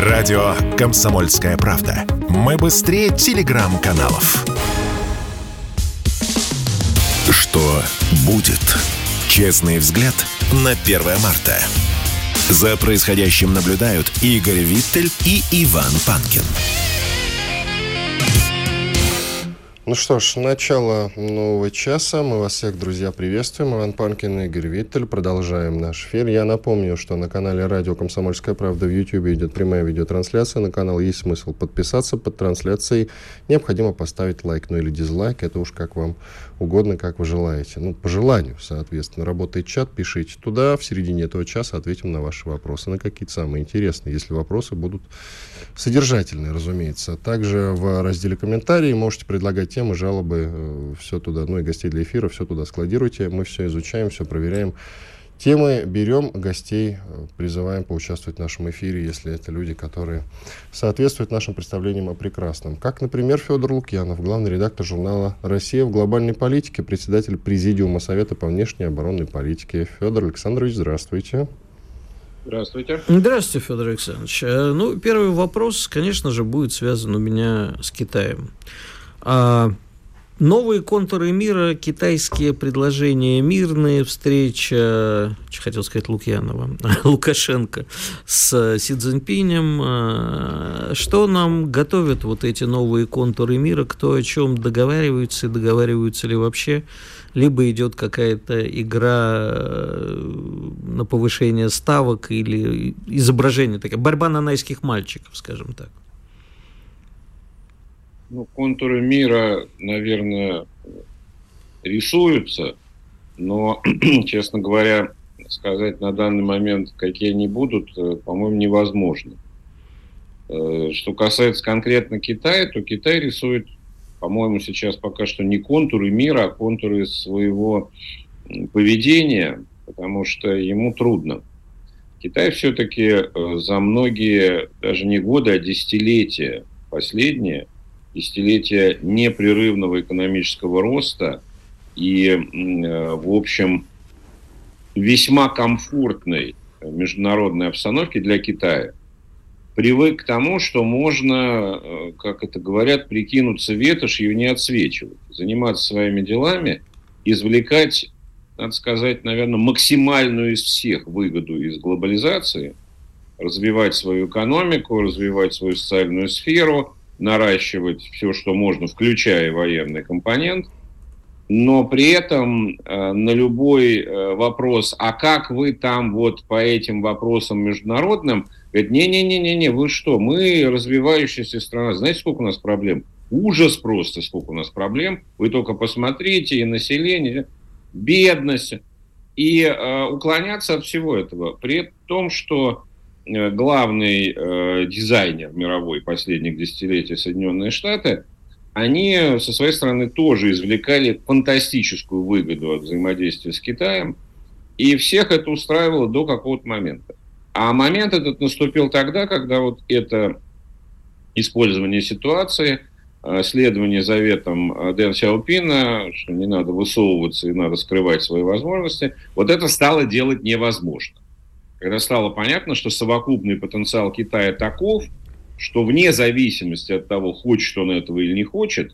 Радио «Комсомольская правда». Мы быстрее телеграм-каналов. Что будет? Честный взгляд на 1 марта. За происходящим наблюдают Игорь Виттель и Иван Панкин. Ну что ж, начало нового часа. Мы вас всех, друзья, приветствуем. Иван Панкин и Игорь Виттель. Продолжаем наш эфир. Я напомню, что на канале Радио «Комсомольская правда» в YouTube идет прямая видеотрансляция. На канал есть смысл подписаться. Под трансляцией необходимо поставить лайк, ну или дизлайк. Это уж как вам угодно, как вы желаете. Ну, по желанию, соответственно. Работает чат, пишите туда. В середине этого часа ответим на ваши вопросы. На какие-то самые интересные, если вопросы будут содержательные, разумеется. Также в разделе комментарии можете предлагать темы, жалобы, э, все туда, ну и гостей для эфира, все туда складируйте. Мы все изучаем, все проверяем. Темы берем, гостей э, призываем поучаствовать в нашем эфире, если это люди, которые соответствуют нашим представлениям о прекрасном. Как, например, Федор Лукьянов, главный редактор журнала «Россия в глобальной политике», председатель Президиума Совета по внешней оборонной политике. Федор Александрович, здравствуйте. Здравствуйте. Здравствуйте, Федор Александрович. Э, ну, первый вопрос, конечно же, будет связан у меня с Китаем. Новые контуры мира, китайские предложения мирные, встреча, хотел сказать Лукьянова, Лукашенко с Си Цзиньпинем. А, что нам готовят вот эти новые контуры мира, кто о чем договаривается и договариваются ли вообще? Либо идет какая-то игра э, на повышение ставок или изображение, такая борьба нанайских мальчиков, скажем так. Ну, контуры мира, наверное, рисуются, но, честно говоря, сказать на данный момент, какие они будут, э, по-моему, невозможно. Э, что касается конкретно Китая, то Китай рисует, по-моему, сейчас пока что не контуры мира, а контуры своего поведения, потому что ему трудно. Китай все-таки э, за многие, даже не годы, а десятилетия последние – десятилетия непрерывного экономического роста и, э, в общем, весьма комфортной международной обстановки для Китая, привык к тому, что можно, э, как это говорят, прикинуться ветошью и не отсвечивать, заниматься своими делами, извлекать, надо сказать, наверное, максимальную из всех выгоду из глобализации, развивать свою экономику, развивать свою социальную сферу – наращивать все, что можно, включая военный компонент, но при этом э, на любой э, вопрос, а как вы там вот по этим вопросам международным, говорит, не-не-не-не, вы что, мы развивающаяся страна, знаете, сколько у нас проблем? Ужас просто, сколько у нас проблем. Вы только посмотрите, и население, бедность, и э, уклоняться от всего этого. При том, что главный э, дизайнер мировой последних десятилетий Соединенные Штаты, они со своей стороны тоже извлекали фантастическую выгоду от взаимодействия с Китаем, и всех это устраивало до какого-то момента. А момент этот наступил тогда, когда вот это использование ситуации, э, следование заветам э, Дэн Сяопина, что не надо высовываться и надо скрывать свои возможности, вот это стало делать невозможно когда стало понятно, что совокупный потенциал Китая таков, что вне зависимости от того, хочет он этого или не хочет,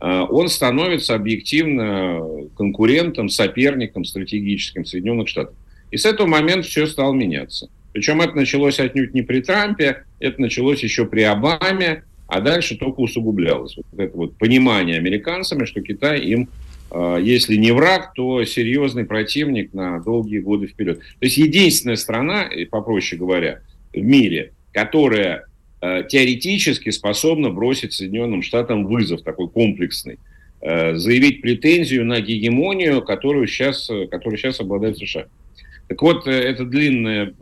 э, он становится объективно конкурентом, соперником стратегическим Соединенных Штатов. И с этого момента все стало меняться. Причем это началось отнюдь не при Трампе, это началось еще при Обаме, а дальше только усугублялось. Вот это вот понимание американцами, что Китай им если не враг, то серьезный противник на долгие годы вперед. То есть единственная страна, попроще говоря, в мире, которая а, теоретически способна бросить Соединенным Штатам вызов такой комплексный, а, заявить претензию на гегемонию, которую сейчас, которую сейчас обладает США. Так вот, э, это длинное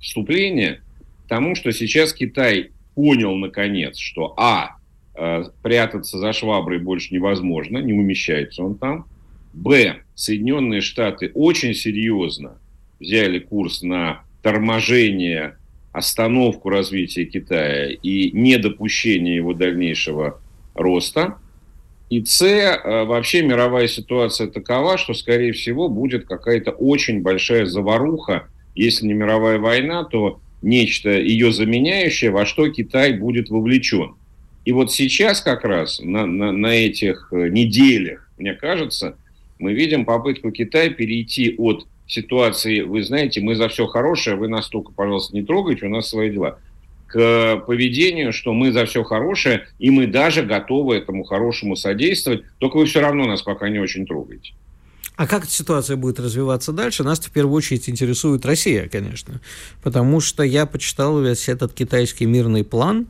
вступление к тому, что сейчас Китай понял наконец, что а, прятаться за шваброй больше невозможно, не умещается он там. Б. Соединенные Штаты очень серьезно взяли курс на торможение, остановку развития Китая и недопущение его дальнейшего роста. И С. Э, вообще мировая ситуация такова, что, скорее всего, будет какая-то очень большая заваруха. Если не мировая война, то нечто ее заменяющее, во что Китай будет вовлечен. И вот сейчас как раз на, на, на этих э, неделях, мне кажется, мы видим попытку Китая перейти от ситуации, вы знаете, мы за все хорошее, вы нас только, пожалуйста, не трогайте, у нас свои дела, к поведению, что мы за все хорошее, и мы даже готовы этому хорошему содействовать, только вы все равно нас пока не очень трогаете. А как эта ситуация будет развиваться дальше, нас в первую очередь интересует Россия, конечно. Потому что я почитал весь этот китайский мирный план,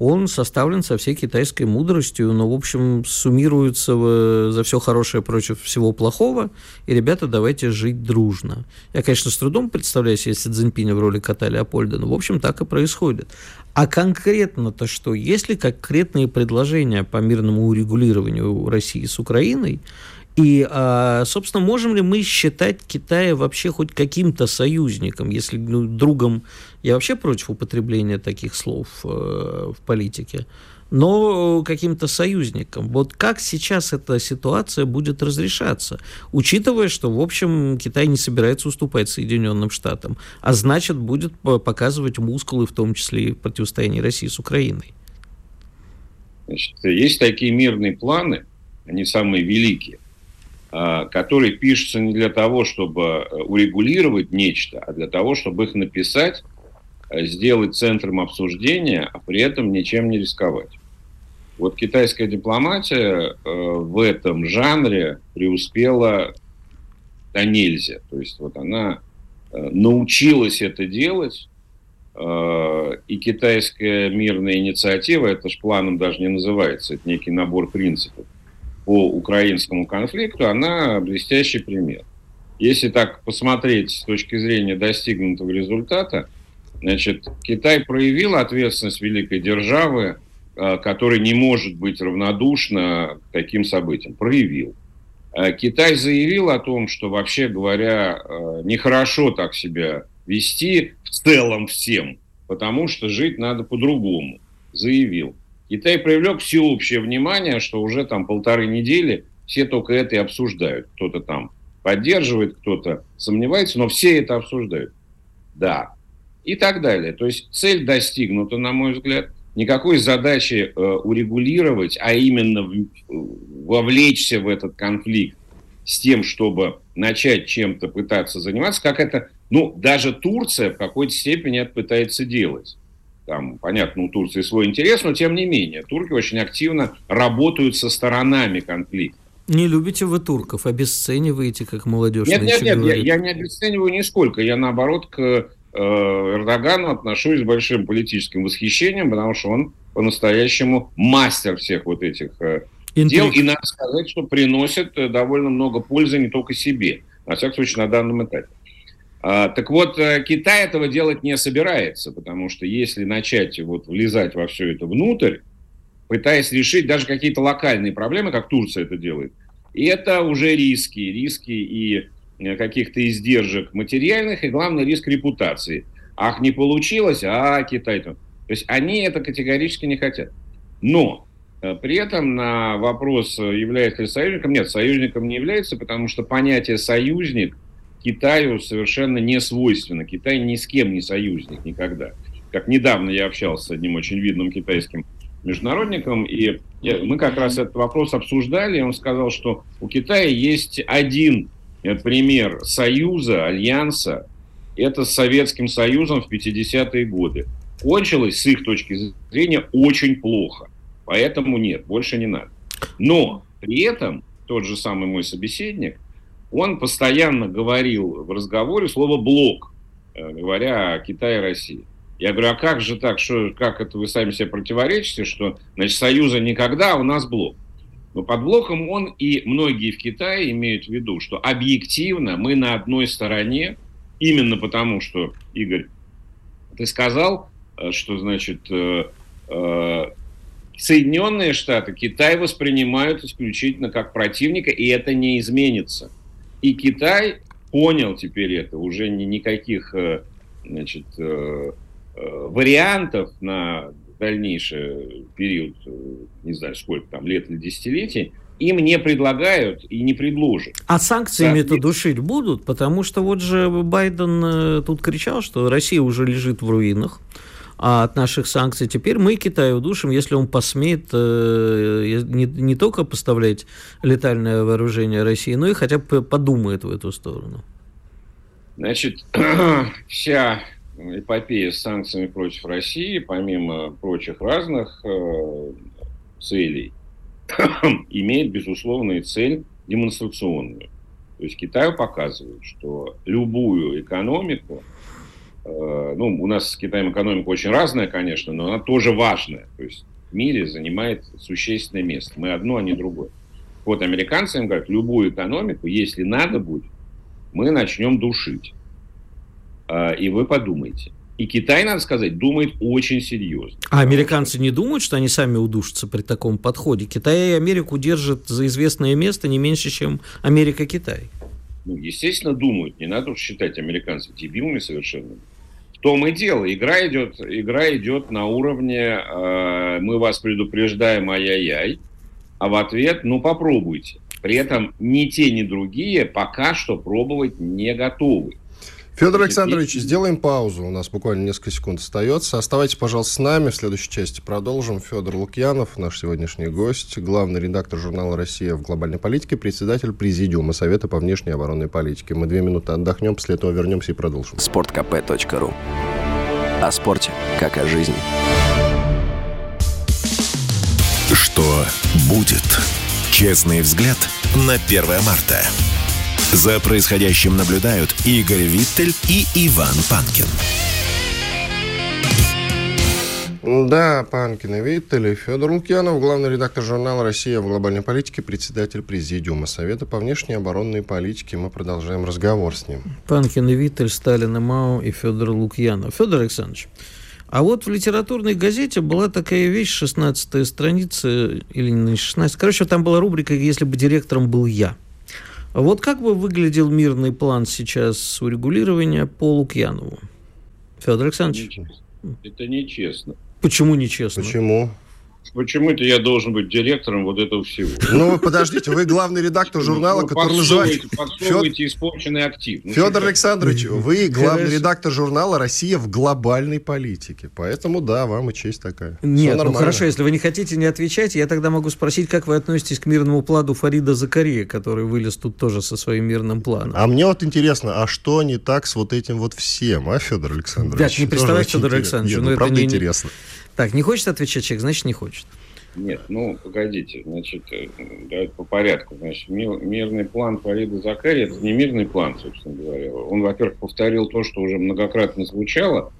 он составлен со всей китайской мудростью, но, в общем, суммируется за все хорошее против всего плохого, и, ребята, давайте жить дружно. Я, конечно, с трудом представляю Си Цзиньпиня в роли кота Леопольда, но, в общем, так и происходит. А конкретно-то что? Есть ли конкретные предложения по мирному урегулированию России с Украиной? И, а, собственно, можем ли мы считать Китая вообще хоть каким-то союзником, если ну, другом, я вообще против употребления таких слов э, в политике, но каким-то союзником. Вот как сейчас эта ситуация будет разрешаться, учитывая, что, в общем, Китай не собирается уступать Соединенным Штатам, а значит, будет показывать мускулы, в том числе и в противостоянии России с Украиной. Значит, есть такие мирные планы, они самые великие – которые пишутся не для того, чтобы э, урегулировать нечто, а для того, чтобы их написать, э, сделать центром обсуждения, а при этом ничем не рисковать. Вот китайская дипломатия э, в этом жанре преуспела до нельзя. То есть вот она научилась это делать, и китайская мирная инициатива, это ж планом даже не называется, это некий набор принципов, по украинскому конфликту, она блестящий пример. Если так посмотреть с точки зрения достигнутого результата, значит, Китай проявил ответственность великой державы, а, которая не может быть равнодушна к таким событиям. Проявил. А Китай заявил о том, что, вообще говоря, а, нехорошо так себя вести в целом всем, потому что жить надо по-другому. Заявил. Китай привлек всеобщее внимание, что уже там полторы недели все только это и обсуждают. Кто-то там поддерживает, кто-то сомневается, но все это обсуждают. Да. И так далее. То есть цель достигнута, на мой взгляд. Никакой задачи э, урегулировать, а именно в, вовлечься в этот конфликт с тем, чтобы начать чем-то пытаться заниматься, как это, ну, даже Турция в какой-то степени это пытается делать. Там, понятно, у Турции свой интерес, но тем не менее, турки очень активно работают со сторонами конфликта. Не любите вы турков, обесцениваете, как молодежь Нет, нет, нет, я, я не обесцениваю нисколько. Я, наоборот, к э, Эрдогану отношусь с большим политическим восхищением, потому что он по-настоящему мастер всех вот этих э, дел. И надо сказать, что приносит э, довольно много пользы не только себе, на всяком случае, на данном этапе. А, так вот, э, Китай этого делать не собирается, потому что если начать вот влезать во все это внутрь, пытаясь решить даже какие-то локальные проблемы, как Турция это делает, и это уже риски, риски и э, каких-то издержек материальных, и главное, риск репутации. Ах, не получилось, а Китай там. То есть они это категорически не хотят. Но э, при этом на вопрос, является ли союзником, нет, союзником не является, потому что понятие «союзник» – Китаю совершенно не свойственно. Китай ни с кем не союзник никогда. Как недавно я общался с одним очень видным китайским международником, и мы как раз этот вопрос обсуждали, и он сказал, что у Китая есть один э, пример союза, альянса, это с Советским Союзом в 50-е годы. Кончилось, с их точки зрения, очень плохо. Поэтому нет, больше не надо. Но при этом тот же самый мой собеседник – он постоянно говорил в разговоре слово «блок», э, говоря о Китае и России. Я говорю, а как же так, что, как это вы сами себе противоречите, что, значит, Союза никогда, а у нас блок. Но под блоком он и многие в Китае имеют в виду, что объективно мы на одной стороне, именно потому что, Игорь, ты сказал, э, что, значит, э, Соединенные Штаты Китай воспринимают исключительно как противника, и это не изменится. И Китай понял теперь это, уже ни, никаких э, значит, э, э, вариантов на дальнейший период, не знаю, сколько там, лет или десятилетий, им не предлагают и не предложат. А санкциями-то да. душить будут? Потому что вот же Байден тут кричал, что Россия уже лежит в руинах от наших санкций. Теперь мы Китай удушим, если он посмеет э, не, не только поставлять летальное вооружение России, но и хотя бы подумает в эту сторону. Значит, вся эпопея с санкциями против России, помимо прочих разных э, целей, имеет безусловную цель демонстрационную. То есть Китаю показывают, что любую экономику, ну, у нас с Китаем экономика очень разная, конечно, но она тоже важная. То есть в мире занимает существенное место. Мы одно, а не другое. Вот американцы им говорят, любую экономику, если надо будет, мы начнем душить. Э, и вы подумайте. И Китай, надо сказать, думает очень серьезно. А американцы не думают, что они сами удушатся при таком подходе? Китай и Америку держат за известное место не меньше, чем Америка-Китай. Ну, естественно, думают. Не надо уж считать американцев дебилами совершенно. Том и дело. Игра идет, игра идет на уровне э, «мы вас предупреждаем, ай-яй-яй», а в ответ «ну попробуйте». При этом ни те, ни другие пока что пробовать не готовы. Федор Александрович, сделаем паузу. У нас буквально несколько секунд остается. Оставайтесь, пожалуйста, с нами. В следующей части продолжим. Федор Лукьянов, наш сегодняшний гость, главный редактор журнала «Россия в глобальной политике», председатель Президиума Совета по внешней оборонной политике. Мы две минуты отдохнем, после этого вернемся и продолжим. Спорткп.ру О спорте, как о жизни. Что будет? Честный взгляд на 1 марта. За происходящим наблюдают Игорь Виттель и Иван Панкин. Да, Панкин и Виттель, Федор Лукьянов, главный редактор журнала «Россия в глобальной политике», председатель Президиума Совета по внешней оборонной политике. Мы продолжаем разговор с ним. Панкин и Виттель, Сталин и Мао и Федор Лукьянов. Федор Александрович, а вот в литературной газете была такая вещь, 16 страница, или не 16, короче, там была рубрика «Если бы директором был я». Вот как бы выглядел мирный план сейчас урегулирования по Лукьянову? Федор Александрович? Это нечестно. Почему нечестно? Почему? Почему-то я должен быть директором вот этого всего. Ну, подождите, вы главный редактор журнала, ну, который называется... Подсовываете испорченный актив. Ну, Федор Александрович, вы главный редактор журнала «Россия в глобальной политике». Поэтому, да, вам и честь такая. Нет, ну хорошо, если вы не хотите не отвечать, я тогда могу спросить, как вы относитесь к мирному плану Фарида Закария, который вылез тут тоже со своим мирным планом. А мне вот интересно, а что не так с вот этим вот всем, а, Федор Александрович? Да, не представляете, Федор Александрович. Нет, ну, ну правда интересно. Так, не хочет отвечать человек, значит, не хочет. Нет, ну, погодите, значит, э, давайте по порядку. Значит, мир, мирный план Фарида Закари – это не мирный план, собственно говоря. Он, во-первых, повторил то, что уже многократно звучало.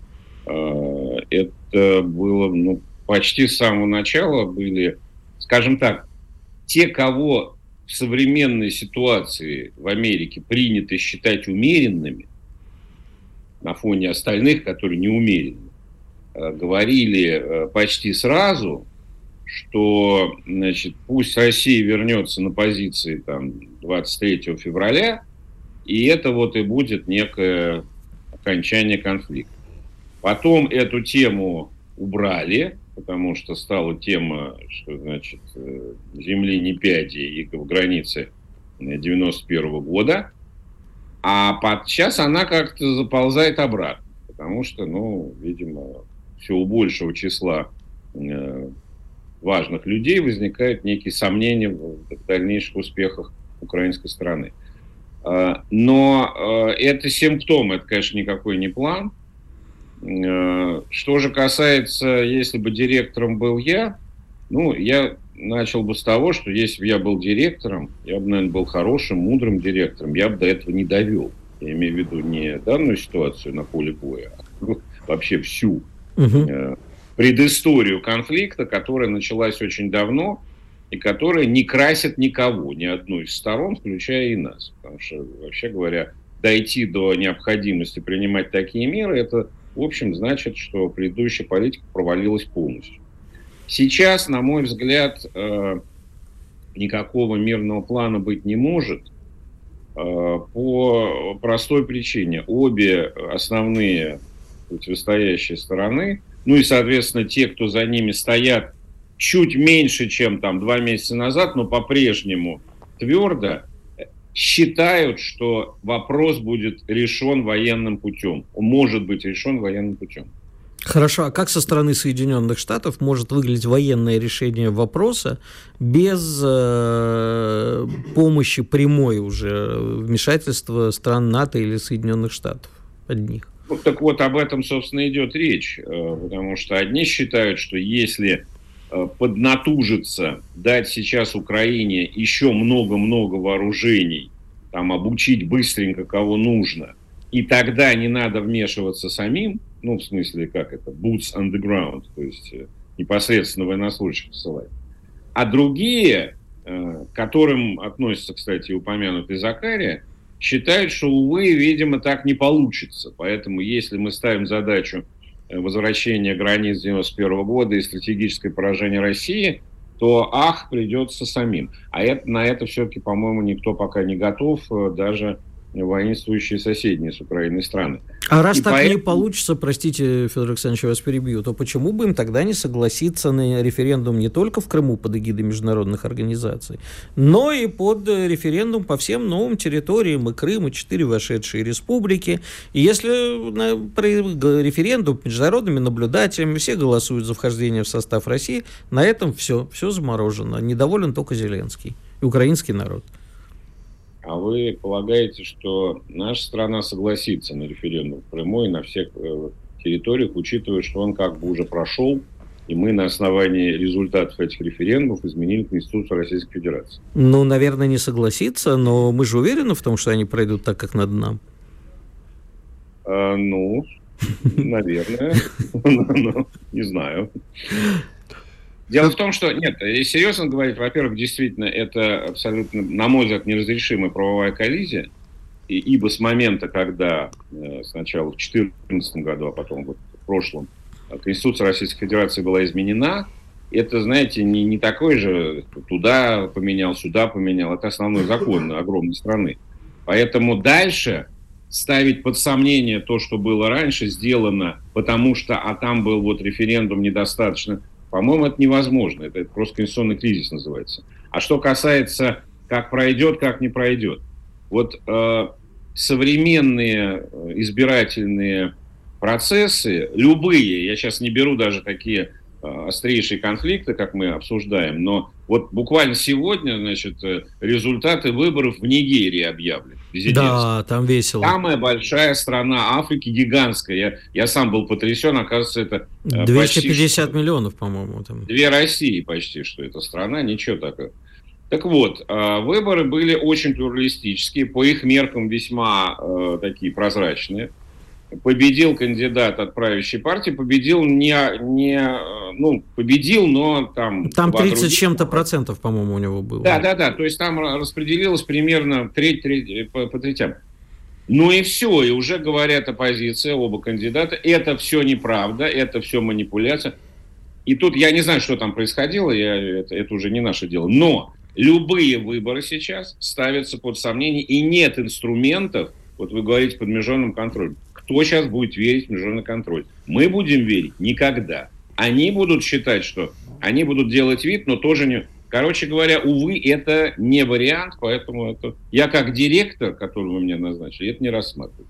Э, это было, ну, почти с самого начала были, скажем так, те, кого в современной ситуации в Америке принято считать умеренными, на фоне остальных, которые не умеренны, Э, говорили э, почти сразу, что значит, пусть Россия вернется на позиции там, 23 февраля, и это вот и будет некое окончание конфликта. Потом эту тему убрали, потому что стала тема, что значит э, земли не пяди и в границе 91 года, а под, сейчас она как-то заползает обратно, потому что, ну, видимо, все у большего числа э, важных людей возникают некие сомнения в дальнейших успехах украинской страны. Э, но э, это симптом, это, конечно, никакой не план. Что же касается, если бы директором был я, ну, я начал бы с того, что если бы я был директором, я бы, наверное, был хорошим, мудрым директором, я бы до этого не довел. Я имею в виду не данную ситуацию на поле боя, а вообще всю угу. предысторию конфликта, которая началась очень давно и которая не красит никого, ни одну из сторон, включая и нас. Потому что, вообще говоря, дойти до необходимости принимать такие меры, это, в общем, значит, что предыдущая политика провалилась полностью. Сейчас, на мой взгляд, э, никакого мирного плана быть не может по простой причине. Обе основные противостоящие стороны, ну и, соответственно, те, кто за ними стоят, чуть меньше, чем там два месяца назад, но по-прежнему твердо считают, что вопрос будет решен военным путем. Может быть решен военным путем. Хорошо, а как со стороны Соединенных Штатов может выглядеть военное решение вопроса без э, помощи прямой уже вмешательства стран НАТО или Соединенных Штатов одних? Так вот, об этом, собственно, идет речь, э, потому что одни считают, что если э, поднатужиться, дать сейчас Украине еще много-много вооружений, там обучить быстренько кого нужно, и тогда не надо вмешиваться самим, ну, в смысле, как это, boots on the ground, то есть э, непосредственно военнослужащих посылать. А другие, к которым относится, кстати, упомянутый Закария, считают, что, увы, видимо, так не получится. Поэтому, если мы ставим задачу э, возвращения границ 91 года и стратегическое поражение России, то ах, придется самим. А это, на это все-таки, по-моему, никто пока не готов, даже воинствующие соседние с Украиной страны. А раз и так поэтому... не получится, простите, Федор Александрович, я вас перебью, то почему бы им тогда не согласиться на референдум не только в Крыму под эгидой международных организаций, но и под референдум по всем новым территориям и Крым, и четыре вошедшие республики. И если на референдум международными наблюдателями все голосуют за вхождение в состав России, на этом все, все заморожено. Недоволен только Зеленский и украинский народ. А вы полагаете, что наша страна согласится на референдум в Крыму и на всех э, территориях, учитывая, что он как бы уже прошел, и мы на основании результатов этих референдумов изменили Конституцию Российской Федерации? Ну, наверное, не согласится, но мы же уверены в том, что они пройдут так, как надо нам. А, ну, наверное. Ну, не знаю. Дело в том, что нет, и серьезно говорить, во-первых, действительно, это абсолютно, на мой взгляд, неразрешимая правовая коллизия, и, ибо с момента, когда э, сначала в 2014 году, а потом вот в прошлом Конституция Российской Федерации была изменена, это, знаете, не, не такой же туда поменял, сюда поменял, это основной закон огромной страны. Поэтому дальше ставить под сомнение то, что было раньше сделано, потому что, а там был вот референдум недостаточно, по-моему, это невозможно. Это, просто конституционный кризис называется. А что касается, как пройдет, как не пройдет. Вот э, современные э, избирательные процессы, любые, я сейчас не беру даже такие острейшие конфликты, как мы обсуждаем, но вот буквально сегодня, значит, э, результаты выборов в Нигерии объявлены. Да, там весело. Самая большая страна Африки, гигантская. Я, я сам был потрясен, оказывается, это... 250 почти, миллионов, по-моему. Там. Две России почти, что эта страна, ничего такого. Так вот, выборы были очень плюралистические, по их меркам весьма э, такие прозрачные победил кандидат от правящей партии, победил не, не ну, победил, но там... Там 30 с чем-то процентов, по-моему, у него было. Да, да, да, то есть там распределилось примерно треть, треть по, по третям. Ну и все, и уже говорят оппозиция, оба кандидата, это все неправда, это все манипуляция. И тут я не знаю, что там происходило, я, это, это уже не наше дело. Но любые выборы сейчас ставятся под сомнение, и нет инструментов, вот вы говорите, под международным контролем. Кто сейчас будет верить в международный контроль? Мы будем верить? Никогда. Они будут считать, что они будут делать вид, но тоже не... Короче говоря, увы, это не вариант, поэтому это... я как директор, который вы мне назначили, это не рассматриваю.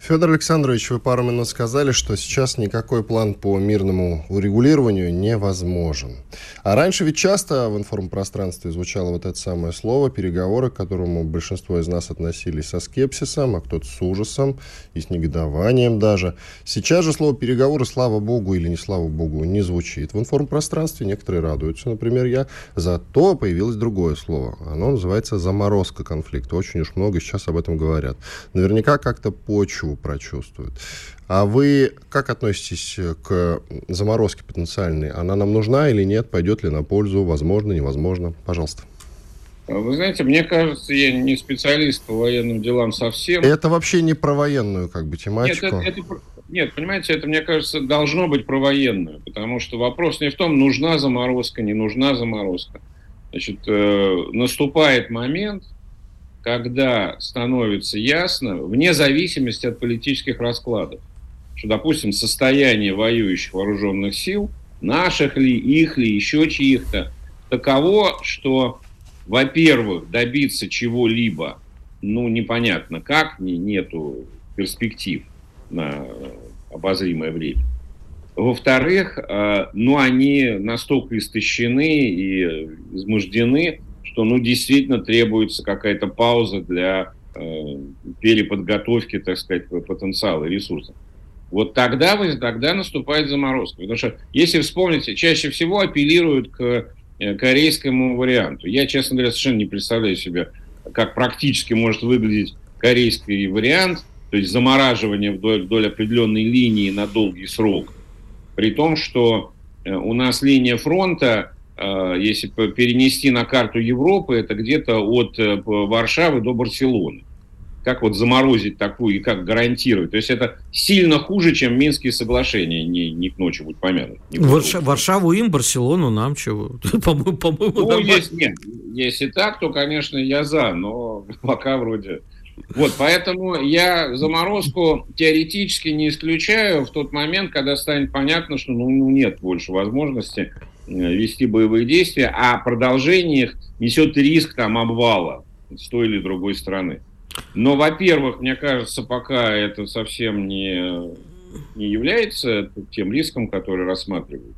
Федор Александрович, вы пару минут сказали, что сейчас никакой план по мирному урегулированию невозможен. А раньше ведь часто в информпространстве звучало вот это самое слово «переговоры», к которому большинство из нас относились со скепсисом, а кто-то с ужасом и с негодованием даже. Сейчас же слово «переговоры», слава богу или не слава богу, не звучит. В информпространстве некоторые радуются, например, я. Зато появилось другое слово. Оно называется «заморозка конфликта». Очень уж много сейчас об этом говорят. Наверняка как-то почву почву прочувствуют. А вы как относитесь к заморозке потенциальной? Она нам нужна или нет? Пойдет ли на пользу? Возможно, невозможно? Пожалуйста. Вы знаете, мне кажется, я не специалист по военным делам совсем. Это вообще не про военную как бы тематику. Нет, это, это, нет, понимаете, это, мне кажется, должно быть про военную, потому что вопрос не в том, нужна заморозка, не нужна заморозка. Значит, э, наступает момент, когда становится ясно, вне зависимости от политических раскладов, что, допустим, состояние воюющих вооруженных сил наших ли, их ли, еще чьих-то, таково, что, во-первых, добиться чего-либо, ну, непонятно как, не, нету перспектив на обозримое время. Во-вторых, э, ну, они настолько истощены и измождены, что, ну, действительно требуется какая-то пауза для э, переподготовки, так сказать, потенциала и ресурсов. Вот тогда, тогда наступает заморозка. Потому что, если вспомните, чаще всего апеллируют к э, корейскому варианту. Я, честно говоря, совершенно не представляю себе, как практически может выглядеть корейский вариант, то есть замораживание вдоль, вдоль определенной линии на долгий срок при том, что э, у нас линия фронта, если перенести на карту Европы, это где-то от э, Варшавы до Барселоны. Как вот заморозить такую и как гарантировать? То есть это сильно хуже, чем Минские соглашения, не, не к ночи будут помянут. Варша, Варшаву им, Барселону нам чего? По-моему, по ну, если, нет, если так, то, конечно, я за, но пока вроде вот, поэтому я заморозку теоретически не исключаю в тот момент, когда станет понятно, что ну, ну, нет больше возможности э, вести боевые действия, а продолжение их несет риск там обвала с той или другой стороны. Но, во-первых, мне кажется, пока это совсем не, не является тем риском, который рассматривают.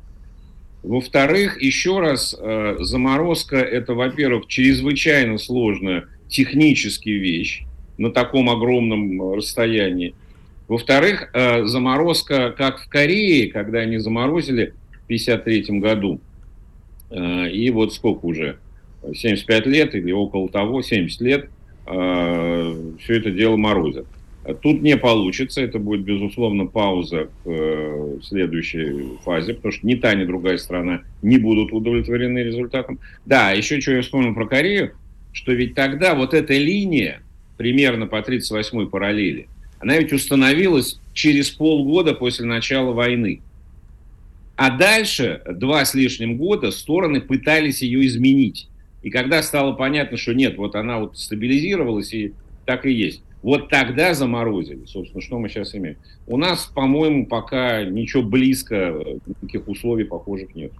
Во-вторых, еще раз, э, заморозка это, во-первых, чрезвычайно сложная техническая вещь на таком огромном э, расстоянии. Во-вторых, э, заморозка, как в Корее, когда они заморозили в 1953 году, э, и вот сколько уже, 75 лет или около того, 70 лет, все это дело морозят. Тут не получится, это будет, безусловно, пауза к следующей фазе, потому что ни та, ни другая страна не будут удовлетворены результатом. Да, еще что я вспомнил про Корею, что ведь тогда вот эта линия, примерно по 38-й параллели, она ведь установилась через полгода после начала войны. А дальше, два с лишним года, стороны пытались ее изменить. И когда стало понятно, что нет, вот она вот стабилизировалась, и так и есть, вот тогда заморозили. Собственно, что мы сейчас имеем. У нас, по-моему, пока ничего близко, никаких условий похожих нет.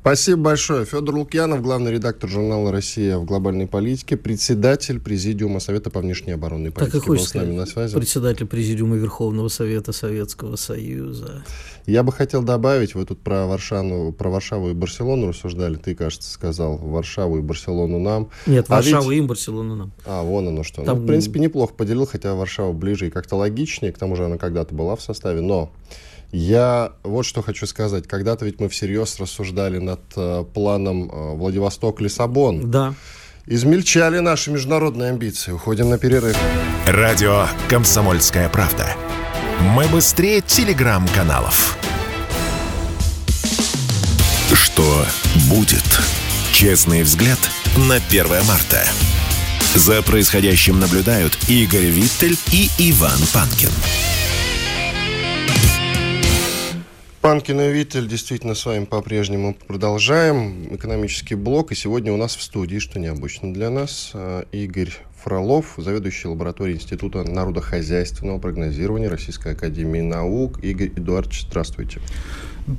Спасибо большое. Федор Лукьянов, главный редактор журнала «Россия в глобальной политике», председатель Президиума Совета по внешней оборонной политике. Так и был с нами на связи. Председатель Президиума Верховного Совета Советского Союза. Я бы хотел добавить, вы тут про Варшаву, про Варшаву и Барселону рассуждали, ты, кажется, сказал Варшаву и Барселону нам. Нет, а Варшаву ведь... им, Барселону нам. А, вон оно что. Там... Ну, в принципе, неплохо поделил, хотя Варшава ближе и как-то логичнее, к тому же она когда-то была в составе, но я вот что хочу сказать. Когда-то ведь мы всерьез рассуждали над э, планом э, Владивосток-Лиссабон. Да. Измельчали наши международные амбиции. Уходим на перерыв. Радио «Комсомольская правда». Мы быстрее телеграм-каналов. Что будет? Честный взгляд на 1 марта. За происходящим наблюдают Игорь Виттель и Иван Панкин. Панкин и Виттель действительно с вами по-прежнему продолжаем. Экономический блок. И сегодня у нас в студии, что необычно для нас, э, Игорь Фролов, заведующий лабораторией Института народохозяйственного прогнозирования Российской Академии Наук. Игорь Эдуардович, здравствуйте.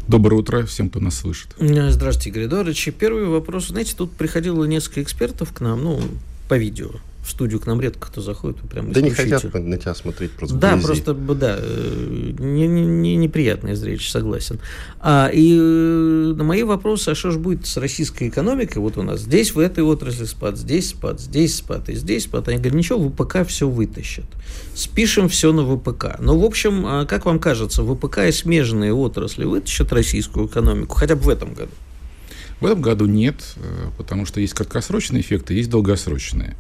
Доброе утро всем, кто нас слышит. Э, здравствуйте, Игорь Эдуардович. Первый вопрос. Знаете, тут приходило несколько экспертов к нам, ну, по видео в студию к нам редко кто заходит. Прям да не хотят на тебя смотреть просто Да, вблизи. просто, да, э, не, не, неприятная зрелище, согласен. А, и э, на мои вопросы, а что же будет с российской экономикой, вот у нас здесь в этой отрасли спад, здесь спад, здесь спад и здесь спад. Они говорят, ничего, ВПК все вытащат. Спишем все на ВПК. Но, в общем, а как вам кажется, ВПК и смежные отрасли вытащат российскую экономику хотя бы в этом году? В этом году нет, э, потому что есть краткосрочные эффекты, есть долгосрочные.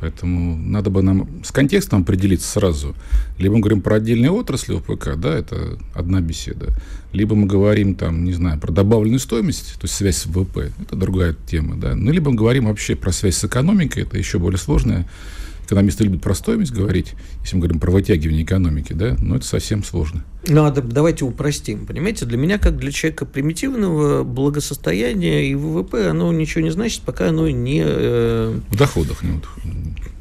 Поэтому надо бы нам с контекстом определиться сразу. Либо мы говорим про отдельные отрасли ОПК, да, это одна беседа. Либо мы говорим там, не знаю, про добавленную стоимость, то есть связь с ВВП, это другая тема, да. Ну, либо мы говорим вообще про связь с экономикой, это еще более сложная экономисты любят про стоимость говорить, если мы говорим про вытягивание экономики, да, но это совсем сложно. Ну, а давайте упростим. Понимаете, для меня, как для человека примитивного, благосостояние и ВВП, оно ничего не значит, пока оно не... Э... В доходах не...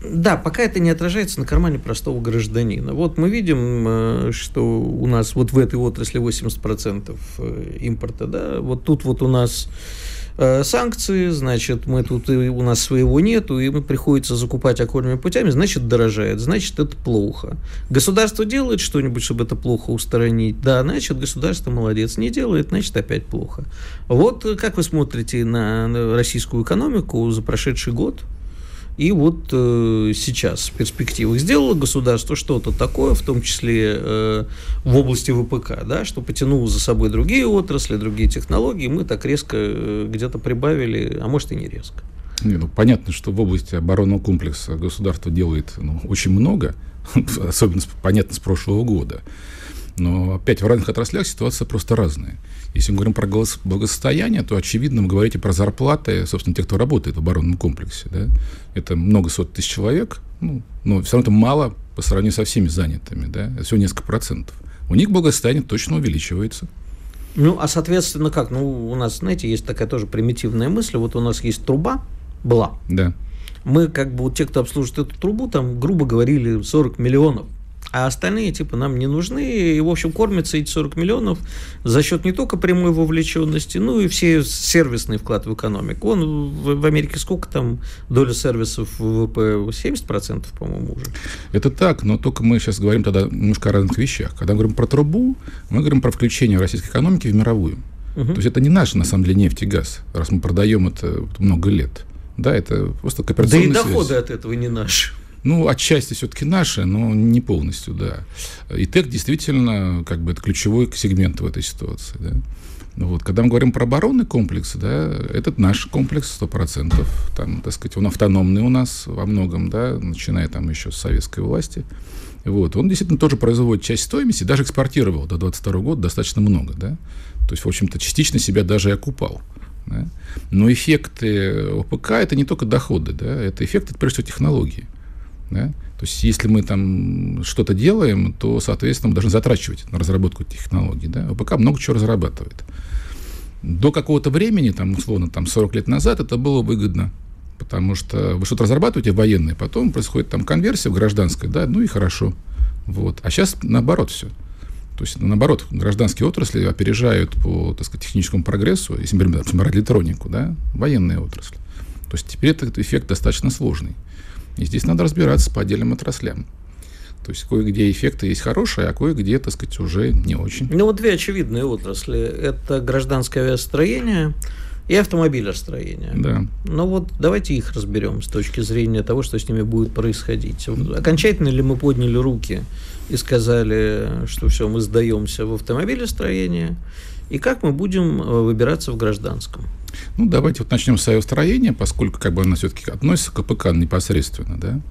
Да, пока это не отражается на кармане простого гражданина. Вот мы видим, э, что у нас вот в этой отрасли 80% э, импорта, да, вот тут вот у нас Э, санкции, значит, мы тут и у нас своего нету, и мы приходится закупать окольными путями, значит, дорожает, значит, это плохо. Государство делает что-нибудь, чтобы это плохо устранить, да, значит, государство молодец, не делает, значит, опять плохо. Вот как вы смотрите на российскую экономику за прошедший год? И вот э, сейчас в перспективах сделало государство что-то такое, в том числе э, в области ВПК, да, что потянуло за собой другие отрасли, другие технологии, мы так резко э, где-то прибавили, а может и не резко. Не, ну, понятно, что в области оборонного комплекса государство делает ну, очень много, особенно понятно с прошлого года. Но опять в разных отраслях ситуация просто разная. Если мы говорим про благосостояние, то, очевидно, мы говорите про зарплаты, собственно, тех, кто работает в оборонном комплексе. Да? Это много сот тысяч человек, ну, но все равно это мало по сравнению со всеми занятыми. Да? Это всего несколько процентов. У них благосостояние точно увеличивается. Ну, а, соответственно, как? Ну, у нас, знаете, есть такая тоже примитивная мысль. Вот у нас есть труба, была. Да. Мы, как бы, вот те, кто обслуживает эту трубу, там, грубо говорили, 40 миллионов а остальные типа нам не нужны. И, в общем, кормятся эти 40 миллионов за счет не только прямой вовлеченности, ну и все сервисный вклад в экономику. Он в, в Америке сколько там доля сервисов в ВВП? 70%, по-моему, уже. Это так, но только мы сейчас говорим тогда немножко о разных вещах. Когда мы говорим про трубу, мы говорим про включение российской экономики в мировую. Угу. То есть это не наша, на самом деле, нефть и газ, раз мы продаем это много лет. Да, это просто кооперационная Да и доходы связь. от этого не наши. Ну, отчасти все-таки наши, но не полностью, да. И ТЭК действительно как бы это ключевой сегмент в этой ситуации, да. Ну вот. Когда мы говорим про оборонный комплекс, да, этот наш комплекс сто процентов, там, так сказать, он автономный у нас во многом, да, начиная там еще с советской власти. Вот. Он действительно тоже производит часть стоимости, даже экспортировал до 22 года достаточно много, да. То есть, в общем-то, частично себя даже и окупал. Да? Но эффекты ОПК – это не только доходы, да, это эффекты, прежде всего, технологии. Да? То есть, если мы там что-то делаем, то, соответственно, мы должны затрачивать на разработку технологий. Да? ОПК много чего разрабатывает. До какого-то времени, там, условно, там, 40 лет назад, это было выгодно. Потому что вы что-то разрабатываете военное, потом происходит там конверсия в гражданское, да, ну и хорошо. Вот. А сейчас наоборот все. То есть, наоборот, гражданские отрасли опережают по, так сказать, техническому прогрессу, если мы например, электронику, да, военные отрасли. То есть, теперь этот эффект достаточно сложный. И здесь надо разбираться по отдельным отраслям. То есть кое-где эффекты есть хорошие, а кое-где, так сказать, уже не очень. Ну вот две очевидные отрасли. Это гражданское авиастроение и автомобилестроение. Да. Но вот давайте их разберем с точки зрения того, что с ними будет происходить. Окончательно ли мы подняли руки и сказали, что все, мы сдаемся в автомобилестроение, и как мы будем э, выбираться в гражданском? Ну, давайте вот начнем с авиастроения, поскольку как бы она все-таки относится к КПК непосредственно, да.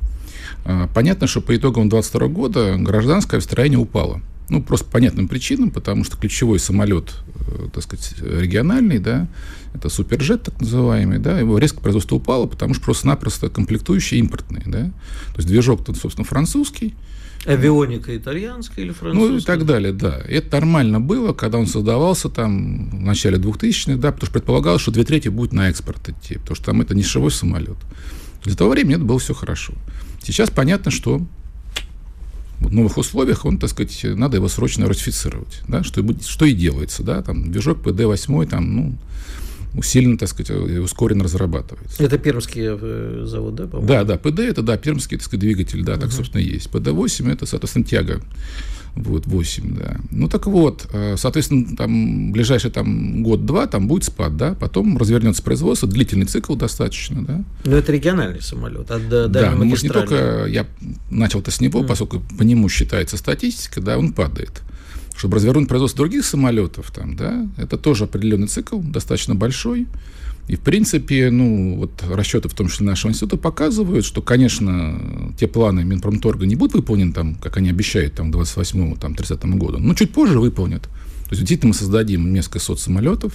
А, понятно, что по итогам 2022 года гражданское авиастроение упало. Ну, просто по понятным причинам, потому что ключевой самолет, э, так сказать, региональный, да, это суперджет так называемый, да, его резко производство упало, потому что просто-напросто комплектующие импортные, да. То есть движок-то, собственно, французский, Авионика итальянская или французская? Ну и так далее, да. Это нормально было, когда он создавался там в начале 2000-х, да, потому что предполагалось, что две трети будет на экспорт идти, потому что там это нишевой самолет. Для того времени это было все хорошо. Сейчас понятно, что в новых условиях он, так сказать, надо его срочно ратифицировать, да, что, что и делается, да, там движок ПД-8, там, ну, усиленно, так сказать, и ускоренно разрабатывается. Это пермский э, завод, да, по-моему? Да, да, ПД это, да, пермский, так сказать, двигатель, да, так, угу. собственно, есть. ПД-8 это, соответственно, тяга. Вот, 8, да. Ну, так вот, э, соответственно, там, ближайший там год-два там будет спад, да, потом развернется производство, длительный цикл достаточно, да. Но это региональный самолет, от до Да, но может не только, я начал-то с него, mm. поскольку по нему считается статистика, да, он падает чтобы развернуть производство других самолетов, там, да, это тоже определенный цикл, достаточно большой. И, в принципе, ну, вот расчеты, в том числе нашего института, показывают, что, конечно, те планы Минпромторга не будут выполнены, там, как они обещают, там, к 28-30 году, но чуть позже выполнят. То есть, действительно, мы создадим несколько сот самолетов,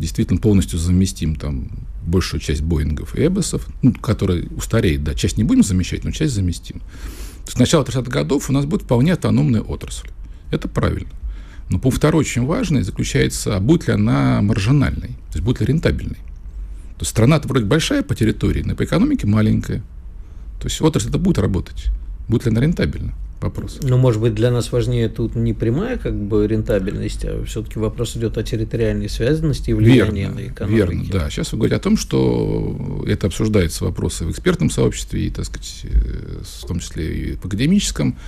действительно полностью заместим там большую часть Боингов и Эббесов, ну, которые устареет, да, часть не будем замещать, но часть заместим. То есть с начала 30-х годов у нас будет вполне автономная отрасль. Это правильно. Но пункт второй очень важный заключается, а будет ли она маржинальной, то есть будет ли рентабельной. То есть страна-то вроде большая по территории, но по экономике маленькая. То есть отрасль это будет работать. Будет ли она рентабельна? Вопрос. Ну, может быть, для нас важнее тут не прямая как бы рентабельность, а все-таки вопрос идет о территориальной связанности и влиянии верно, на экономику. Верно, да. Сейчас вы говорите о том, что это обсуждается вопросы в экспертном сообществе, и, так сказать, э, в том числе и в академическом,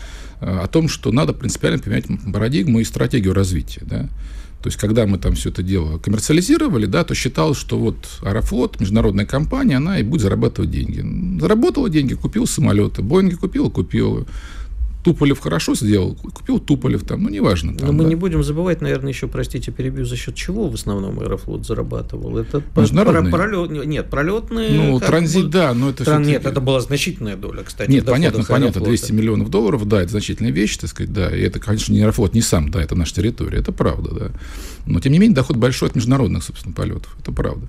о том, что надо принципиально поменять парадигму и стратегию развития. Да? То есть, когда мы там все это дело коммерциализировали, да, то считалось, что вот Аэрофлот, международная компания, она и будет зарабатывать деньги. Заработала деньги, купил самолеты, Боинги купила, купила. Туполев хорошо сделал, купил Туполев там, ну, неважно. Там, Но мы да. не будем забывать, наверное, еще, простите, перебью, за счет чего в основном Аэрофлот зарабатывал? Это Международный. пролет, нет, пролетные... Ну, как транзит, бы- да, но это Тран- Нет, это была значительная доля, кстати. Нет, понятно, понятно, Аэрофлота. 200 миллионов долларов, да, это значительная вещь, так сказать, да, и это, конечно, не Аэрофлот, не сам, да, это наша территория, это правда, да. Но, тем не менее, доход большой от международных, собственно, полетов, это правда.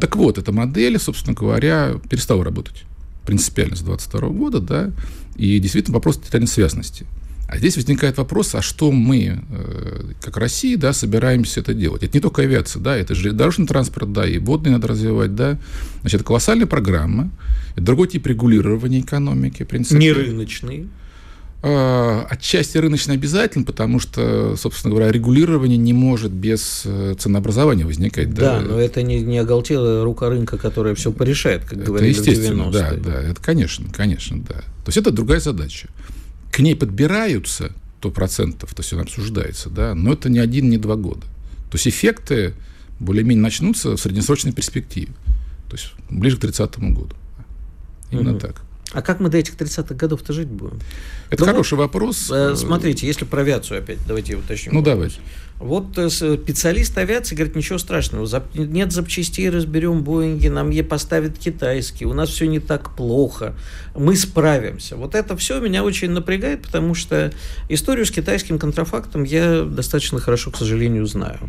Так вот, эта модель, собственно говоря, перестала работать принципиально с 22 года, да, и действительно вопрос территориальной связности. А здесь возникает вопрос, а что мы, э, как Россия, да, собираемся это делать? Это не только авиация, да, это же дорожный транспорт, да, и водный надо развивать, да. Значит, это колоссальная программа, это другой тип регулирования экономики, принципе. Не рыночный. А, Отчасти рыночно обязательно, потому что, собственно говоря, регулирование не может без э, ценообразования возникать. Да, но это не, не оголтелая рука рынка, которая все порешает, как Это говорили в естественно, 90-е. да, да, это конечно, конечно, да. То есть это другая задача. К ней подбираются 100%, то есть она обсуждается, да, но это не один, не два года. То есть эффекты более-менее начнутся в среднесрочной перспективе, то есть ближе к 30 году. Именно Мгм. так. А как мы до этих 30-х годов-то жить будем? Это Ну хороший вопрос. Э, Смотрите, если про авиацию опять, давайте уточним. Ну, вопрос. давайте. Вот э, с- специалист авиации говорит, ничего страшного, нет запчастей, разберем Боинги, нам е поставят китайские, у нас все не так плохо, мы справимся. Вот это все меня очень напрягает, потому что историю с китайским контрафактом я достаточно хорошо, к сожалению, знаю.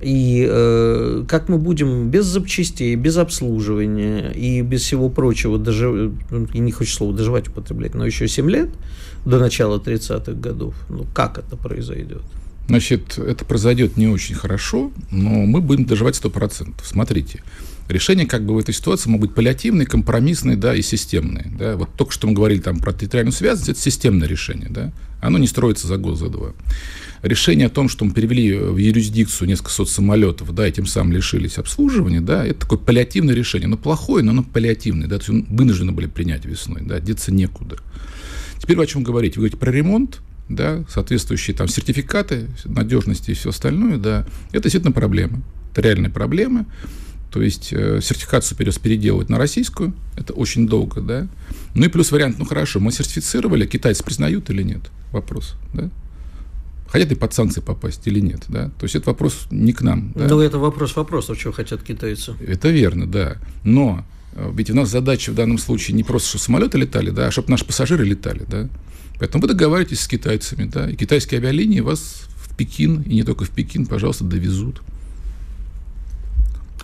И э, как мы будем без запчастей, без обслуживания и без всего прочего, даже, и не хочу слово доживать употреблять, но еще 7 лет до начала 30-х годов, ну как это произойдет? Значит, это произойдет не очень хорошо, но мы будем доживать 100%. Смотрите, решения как бы в этой ситуации могут быть паллиативные, компромиссные, да, и системные. Да. Вот только что мы говорили там про территориальную связность, это системное решение, да. Оно не строится за год, за два. Решение о том, что мы перевели в юрисдикцию несколько сот самолетов, да, и тем самым лишились обслуживания, да, это такое паллиативное решение. Но плохое, но оно паллиативное, да, то есть вынуждены были принять весной, да, деться некуда. Теперь о чем говорите? Вы говорите про ремонт, да, соответствующие там сертификаты надежности и все остальное, да, это действительно проблема. Это реальная проблема. То есть э, сертификацию придется переделывать на российскую, это очень долго, да. Ну и плюс вариант, ну хорошо, мы сертифицировали, китайцы признают или нет? Вопрос, да. Хотят ли под санкции попасть или нет, да? То есть это вопрос не к нам. Да? Ну, это вопрос вопросов, чего хотят китайцы. Это верно, да. Но э, ведь у нас задача в данном случае не просто, чтобы самолеты летали, да, а чтобы наши пассажиры летали, да. Поэтому вы договариваетесь с китайцами, да, и китайские авиалинии вас в Пекин, и не только в Пекин, пожалуйста, довезут.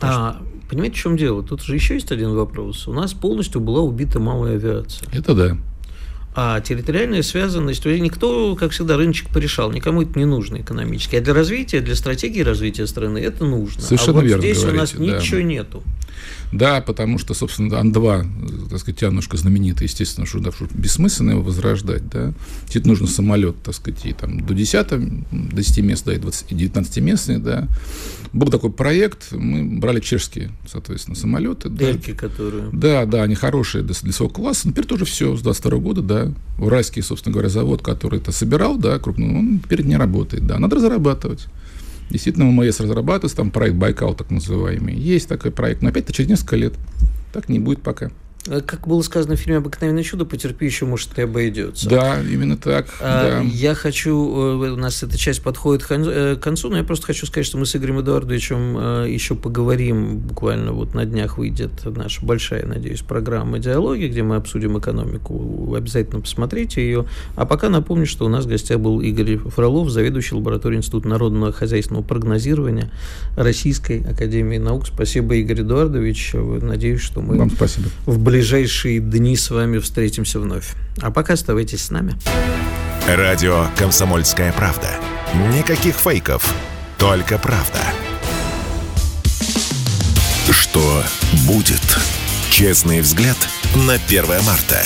А, понимаете, в чем дело? Тут же еще есть один вопрос. У нас полностью была убита малая авиация. Это да. А территориальная связанность, то есть никто, как всегда, рыночек порешал, никому это не нужно экономически. А для развития, для стратегии развития страны это нужно. Совершенно а вот верно здесь у нас говорите, да. ничего нету. Да, потому что, собственно, Ан-2, э, так сказать, тянушка знаменитая, естественно, что, да, бессмысленно его возрождать, да. Тебе нужно самолет, так сказать, и там до 10, до 10 мест, да, и 20, и 19 местный, да. Был такой проект, мы брали чешские, соответственно, самолеты. да. Дельки, которые... Да, да, они хорошие для, для своего класса. Но теперь тоже все, с 22 года, да. Уральский, собственно говоря, завод, который это собирал, да, крупный, он теперь не работает, да. Надо разрабатывать. Действительно, ММС разрабатывается, там проект Байкал так называемый. Есть такой проект, но опять-то через несколько лет. Так не будет пока. Э, как было сказано в фильме «Обыкновенное чудо», потерпи еще, может, и обойдется. Да, именно так. А, да. Я хочу, э, у нас эта часть подходит э, к концу, но я просто хочу сказать, что мы с Игорем Эдуардовичем еще поговорим, буквально вот на днях выйдет наша большая, надеюсь, программа «Диалоги», где мы обсудим экономику. Вы обязательно посмотрите ее. А пока напомню, что у нас в гостях был Игорь Фролов, заведующий лабораторией Института народного хозяйственного прогнозирования Российской Академии Наук. Спасибо, Игорь Эдуардович. Надеюсь, что мы Вам спасибо. в ближайшие дни с вами встретимся вновь. А пока оставайтесь с нами. Радио «Комсомольская правда». Никаких фейков, только правда. Что будет? Честный взгляд на 1 марта.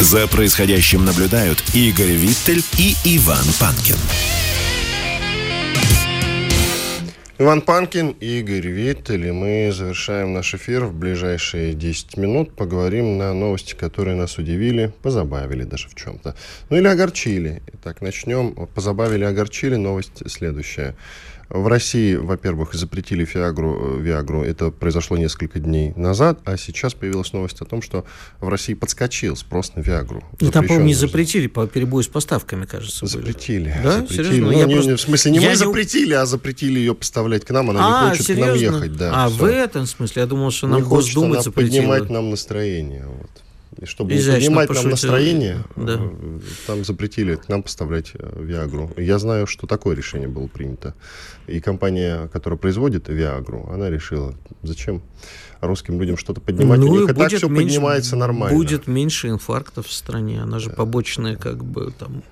За происходящим наблюдают Игорь Виттель и Иван Панкин. Иван Панкин, Игорь Виттель, и мы завершаем наш эфир в ближайшие 10 минут. Поговорим на новости, которые нас удивили, позабавили даже в чем-то. Ну или огорчили. Итак, начнем. Позабавили, огорчили. Новость следующая. В России, во-первых, запретили Фиагру, Виагру. Это произошло несколько дней назад, а сейчас появилась новость о том, что в России подскочил спрос на Виагру. Ну, там, по-моему, не запретили по перебою с поставками, кажется. Запретили. Были. Да? Запретили. Серьезно? Ну, я не, просто... В смысле, не я мы не... запретили, а запретили ее поставлять к нам. Она а, не хочет серьезно? к нам ехать. Да, а, все. в этом смысле? Я думал, что нам не Госдума хочет запретила. поднимать нам настроение. Вот. И чтобы Изящно не поднимать нам настроение, Да. э, там запретили нам поставлять э, Виагру. Я знаю, что такое решение было принято. И компания, которая производит Виагру, она решила, зачем русским людям что-то поднимать. Ну, У них и так все меньше- поднимается нормально. Будет меньше инфарктов в стране. Она же побочное, как бы, там,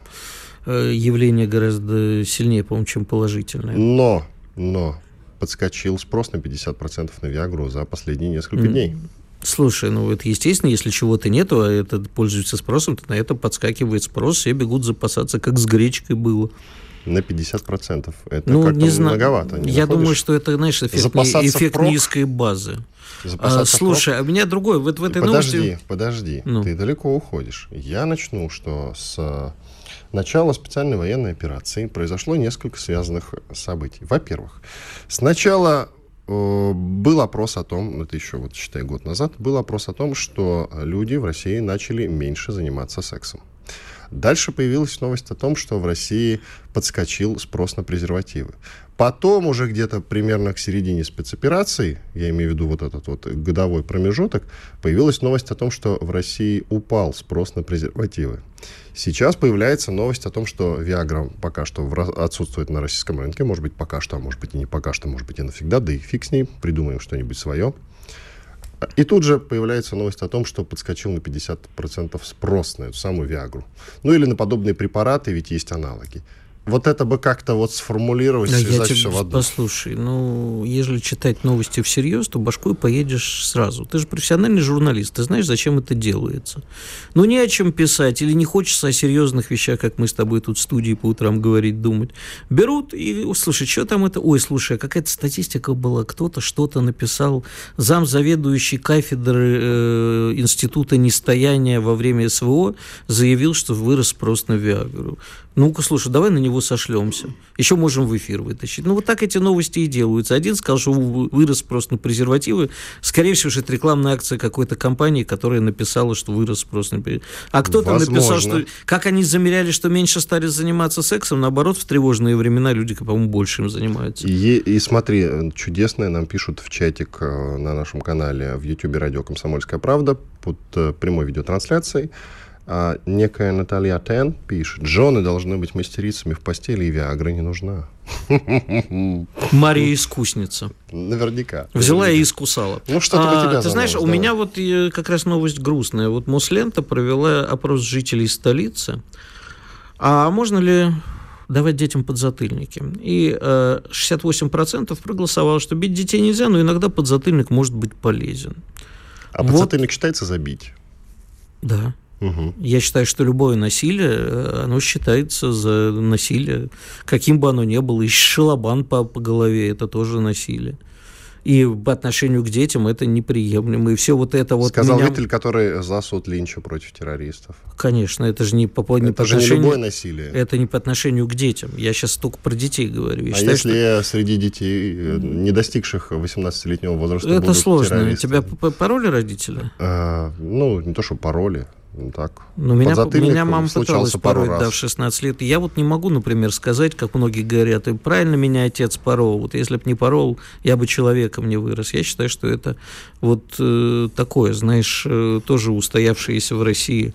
э, явление гораздо сильнее, по-моему, чем положительное. Но, но подскочил спрос на 50% на Виагру за последние несколько М. дней. Слушай, ну это естественно, если чего-то нету, а это пользуется спросом, то на это подскакивает спрос, все бегут запасаться, как с гречкой было. На 50%. Это ну, как-то не знаю. многовато. не Я находишь? думаю, что это, знаешь, эффект, Запасаться эффект впрок? низкой базы. А, слушай, а у меня другой. Вот в этой Подожди, новости... подожди, Ну. ты далеко уходишь. Я начну, что с э, начала специальной военной операции произошло несколько связанных событий. Во-первых, сначала был опрос о том, это еще, вот считай, год назад, был опрос о том, что люди в России начали меньше заниматься сексом. Дальше появилась новость о том, что в России подскочил спрос на презервативы. Потом уже где-то примерно к середине спецоперации, я имею в виду вот этот вот годовой промежуток, появилась новость о том, что в России упал спрос на презервативы. Сейчас появляется новость о том, что Виагра пока что отсутствует на российском рынке. Может быть, пока что, а может быть и не пока что, может быть и навсегда. Да и фиг с ней, придумаем что-нибудь свое. И тут же появляется новость о том, что подскочил на 50% спрос на эту самую Виагру. Ну или на подобные препараты, ведь есть аналоги. Вот это бы как-то вот сформулировать, Да, я связать тебе- все в одну. Послушай, ну, если читать новости всерьез, то башкой поедешь сразу. Ты же профессиональный журналист, ты знаешь, зачем это делается. Ну, не о чем писать, или не хочется о серьезных вещах, как мы с тобой тут в студии по утрам говорить, думать. Берут и, слушай, что там это? Ой, слушай, а какая-то статистика была, кто-то что-то написал, зам заведующий кафедры э, Института нестояния во время СВО заявил, что вырос спрос на Виагру. Ну-ка, слушай, давай на него сошлемся. Еще можем в эфир вытащить. Ну, вот так эти новости и делаются. Один сказал, что вы- вырос спрос на презервативы. Скорее всего, что это рекламная акция какой-то компании, которая написала, что вырос спрос на презервативы. А кто-то написал, что... Как они замеряли, что меньше стали заниматься сексом, наоборот, в тревожные времена люди, по-моему, больше им занимаются. И, и смотри, чудесное нам пишут в чатик э, на нашем канале в YouTube радио «Комсомольская правда» под э, прямой видеотрансляцией. А некая Наталья Тен пишет, жены должны быть мастерицами в постели, и Виагра не нужна. Мария искусница. Наверняка. Взяла и Наверняка. искусала. Ну, что-то у тебя Ты знаешь, новость, у давай. меня вот э, как раз новость грустная. Вот Мослента провела опрос жителей столицы. А можно ли давать детям подзатыльники? И э, 68% проголосовало, что бить детей нельзя, но иногда подзатыльник может быть полезен. А вот- подзатыльник считается забить? Да. Мгм. Я считаю, что любое насилие, э, оно считается за насилие, каким бы оно ни было. И шалобан по, по голове – это тоже насилие. И по отношению к детям это неприемлемо. И все вот это вот... Сказал меня... Виттель, который за суд Линча против террористов. Конечно, это же не по, не это по же отношению... не любое насилие. Это не по отношению к детям. Я сейчас только про детей говорю. Я а считаю, если что... среди детей, э, не достигших 18-летнего возраста, Это сложно. террористы? Тебя пароли родители? А, ну, не то, что пароли. Ну, так. Ну, меня, меня мама пыталась пороть, да, в 16 лет. Я вот не могу, например, сказать, как многие говорят, и правильно меня отец порол. Вот если бы не порол, я бы человеком не вырос. Я считаю, что это вот э, такое, знаешь, э, тоже устоявшееся в России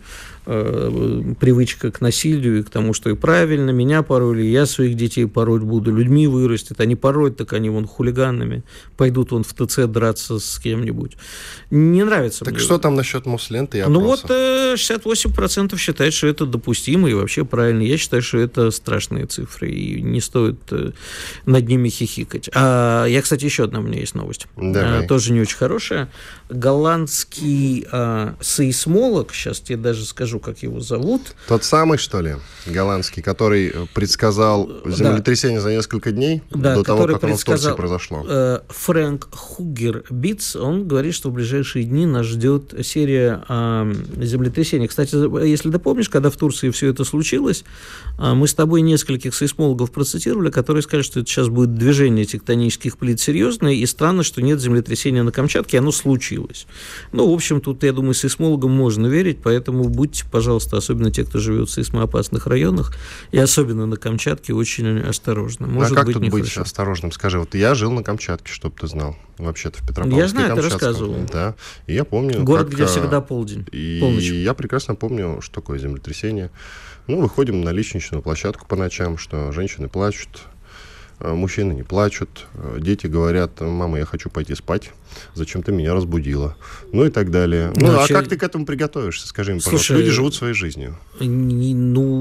э, привычка к насилию и к тому, что и правильно, меня пороли, я своих детей пороть буду, людьми вырастет, они пороть, так они вон хулиганами, пойдут вон в ТЦ драться с кем-нибудь. Не нравится так мне. что там насчет Мусленты и Ну вот э, 68% считают, что это допустимо и вообще правильно. Я считаю, что это страшные цифры, и не стоит э, над ними хихикать. А я, кстати, еще одна у меня есть новость. Давай. А, тоже не очень хорошая. Голландский а, сейсмолог, сейчас тебе даже скажу, как его зовут. Тот самый, что ли, голландский, который предсказал землетрясение да. за несколько дней да, до того, как оно в Турции произошло. Э, Фрэнк Хугер Битц, он говорит, что в ближайшие дни нас ждет серия э, землетрясений. Кстати, если ты помнишь, когда в Турции все это случилось, э, мы с тобой нескольких сейсмологов процитировали, которые сказали, что это сейчас будет движение тектонических плит серьезное, и странно, что нет землетрясения на Камчатке, оно случилось. Ну, в общем, тут, я думаю, сейсмологам можно верить, поэтому будьте, пожалуйста, особенно те, кто живет в сейсмоопасных районах, и особенно на Камчатке, очень осторожны. Может а как быть, тут быть нехорошо. осторожным? Скажи, вот я жил на Камчатке, чтобы ты знал, вообще-то в Петропавловске. Я знаю, ты рассказывал. Да, и я помню. Город, как, где а, всегда полдень, И полночь. я прекрасно помню, что такое землетрясение. Ну, выходим на лестничную площадку по ночам, что женщины плачут, а, мужчины не плачут, а, дети говорят, мама, я хочу пойти спать, зачем ты меня разбудила, ну и так далее. Ну, Ну, а че- как ты к этому приготовишься, скажи мне, пожалуйста. Слушай, Люди живут своей жизнью. Не- Ну,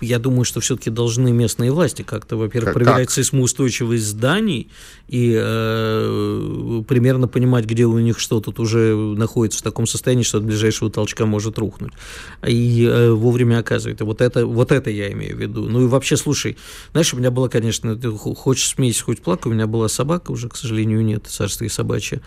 я думаю, что все-таки должны местные власти как-то, во-первых, Как- проверять как? сейсмоустойчивость зданий и э, примерно понимать, где у них что тут уже находится в таком состоянии, что от ближайшего толчка может рухнуть. И э, вовремя оказывает. И вот это, вот это я имею в виду. Ну и вообще, слушай, знаешь, у меня была, конечно, ты хо- хочешь смейся, хоть плакай, у меня была собака, уже, к сожалению, нет, царствие собачье.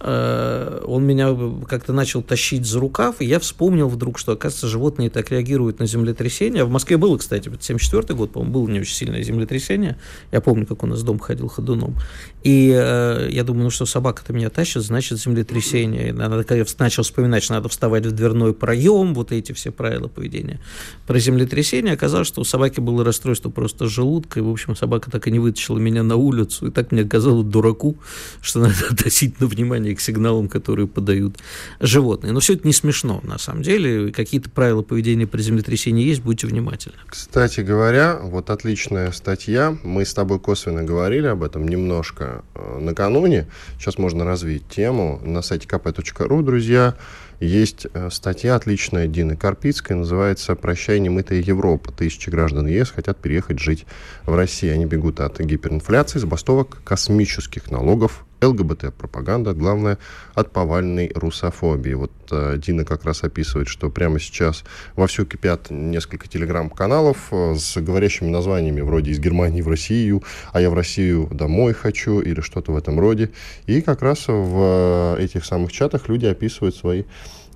Э, Он меня как-то начал тащить за рукав, и я вспомнил вдруг, что, оказывается, животные так реагируют на землетрясение. В Москве было, кстати, вот 74 год, по-моему, было не очень сильное землетрясение. Я помню, как у нас дом ходил ходуном. И э, я думаю, ну что, собака-то меня тащит, значит, землетрясение. И Надо, когда я начал вспоминать, что надо вставать в дверной проем, вот эти все правила поведения. Про землетрясение оказалось, что у собаки было расстройство просто желудка, и, в общем, собака так и не вытащила меня на улицу, и так мне казалось дураку, что надо относительно внимания к сигналам, которые подают животные. Но все это не смешно, на самом деле. Какие-то правила поведения при землетрясении есть, будьте внимательны. Кстати говоря, вот отличная статья. Мы с тобой косвенно говорили об этом немножко э, накануне. Сейчас можно развить тему. На сайте kp.ru, друзья, есть э, статья отличная Дины Карпицкой. Называется «Прощай, немытая Европа». Тысячи граждан ЕС хотят переехать жить в Россию. Они бегут от гиперинфляции, забастовок, космических налогов, ЛГБТ-пропаганда, главное, от повальной русофобии. Вот э, Дина как раз описывает, что прямо сейчас вовсю кипят несколько телеграм-каналов э, с говорящими названиями вроде «Из Германии в Россию», «А я в Россию домой хочу» или что-то в этом роде. И как раз в э, этих самых чатах люди описывают свои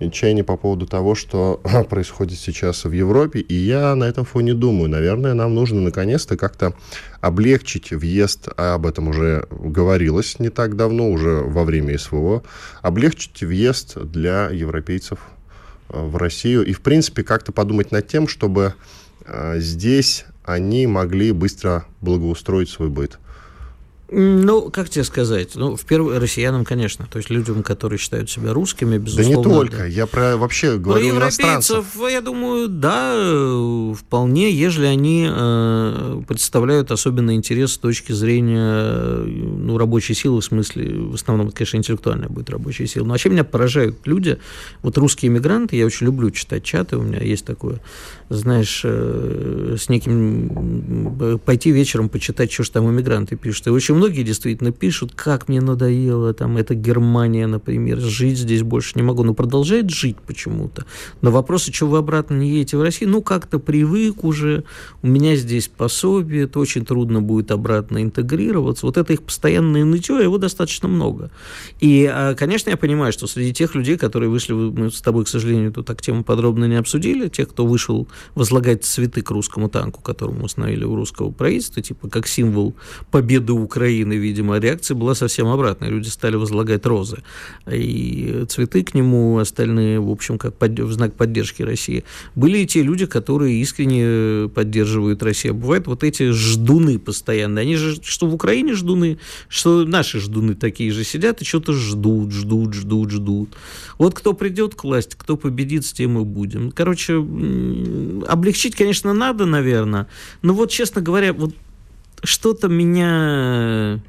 чаяния по поводу того, что происходит сейчас в Европе. И я на этом фоне думаю, наверное, нам нужно наконец-то как-то облегчить въезд, а об этом уже говорилось не так давно, уже во время СВО, облегчить въезд для европейцев э, в Россию и, в принципе, как-то подумать над тем, чтобы э, здесь они могли быстро благоустроить свой быт. Ну, как тебе сказать? Ну, в первую россиянам, конечно, то есть людям, которые считают себя русскими, Да безусловно. не только, я про вообще Про говорю иностранцев. европейцев, я думаю, да, э, вполне, ежели они э, представляют особенный интерес с точки зрения э, ну, рабочей силы, в смысле, в основном, это, конечно, интеллектуальная будет рабочая сила. Но вообще меня поражают люди, вот русские иммигранты, я очень люблю читать чаты, у меня есть такое, знаешь, э, с неким, пойти вечером почитать, что же там иммигранты пишут. И очень многие действительно пишут, как мне надоело, там, это Германия, например, жить здесь больше не могу. Но продолжает жить почему-то. Но вопросы, что вы обратно не едете в Россию, ну, как-то привык уже, у меня здесь пособие, это очень трудно будет обратно интегрироваться. Вот это их постоянное нытье, его достаточно много. И, а, конечно, я понимаю, что среди тех людей, которые вышли, мы с тобой, к сожалению, тут так тему подробно не обсудили, тех, кто вышел возлагать цветы к русскому танку, которому установили у русского правительства, типа как символ победы Украины, видимо, реакция была совсем обратная. Люди стали возлагать розы. И цветы к нему, остальные, в общем, как под, в знак поддержки России. Были и те люди, которые искренне поддерживают Россию. Бывают вот эти ждуны постоянно. Они же, что в Украине ждуны, что наши ждуны такие же сидят и что-то ждут, ждут, ждут, ждут. Вот кто придет к власти, кто победит, с тем и будем. Короче, облегчить, конечно, надо, наверное. Но вот, честно говоря, вот что-то меня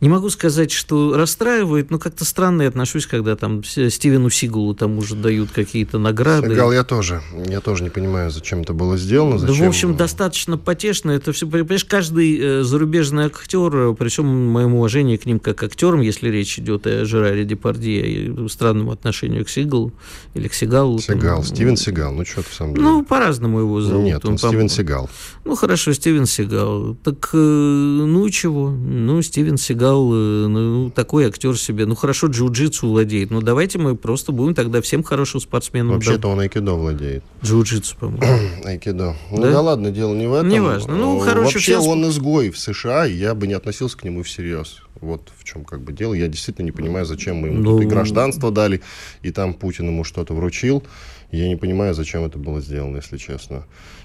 не могу сказать, что расстраивает, но как-то странно я отношусь, когда там Стивену Сигалу там уже дают какие-то награды. Сигал я тоже. Я тоже не понимаю, зачем это было сделано. Зачем... Да, в общем, достаточно потешно. Это все, понимаешь, каждый э, зарубежный актер, при всем моем уважении к ним как актерам, если речь идет о Жераре Депардье и странному отношению к Сигалу или к Сигалу. Сигал, там, Стивен Сигал, ну что ты сам Ну, по-разному его зовут. Нет, он, он Стивен Сигал. Ну, хорошо, Стивен Сигал. Так, э, ну чего? Ну, Стивен Сигал сказал, э, ну, такой актер себе, ну, хорошо, джиу-джитсу владеет, ну, давайте мы просто будем тогда всем хорошим спортсменам. Вообще-то да. он айкидо владеет. Джиу-джитсу, по-моему. айкидо. Ну, да? да ладно, дело не в этом. Не важно. Ну, хорошо, Вообще всем... он изгой в США, и я бы не относился к нему всерьез. Вот в чем как бы дело. Я действительно не понимаю, зачем мы ему ну... тут и гражданство дали, и там Путин ему что-то вручил. Я не понимаю, зачем это было сделано, если честно.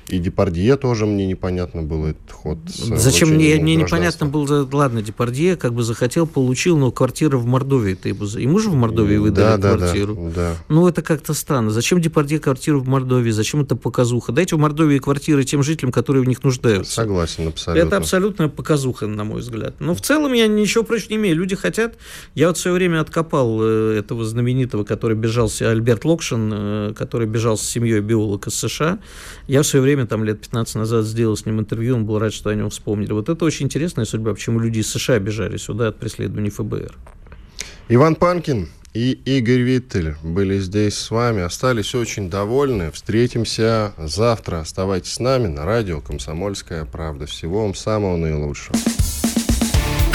И Депардье тоже мне непонятно было этот ход. Зачем мне, мне непонятно было, ладно, Депардье как бы захотел, получил, но квартира в Мордовии, ты ему, ему же в Мордовии выдали да, квартиру. Да, да. Ну, это как-то странно. Зачем Депардье квартиру в Мордовии? Зачем это показуха? Дайте в Мордовии квартиры тем жителям, которые в них нуждаются. Согласен, абсолютно. Это абсолютная показуха, на мой взгляд. Но в целом я ничего против не имею. Люди хотят. Я вот в свое время откопал э, этого знаменитого, который бежался, Альберт Локшин, э, который бежал с семьей биолог из США. Я в свое время, там, лет 15 назад сделал с ним интервью, он был рад, что о нем вспомнили. Вот это очень интересная судьба, почему люди из США бежали сюда от преследований ФБР. Иван Панкин и Игорь Виттель были здесь с вами, остались очень довольны. Встретимся завтра. Оставайтесь с нами на радио «Комсомольская правда». Всего вам самого наилучшего.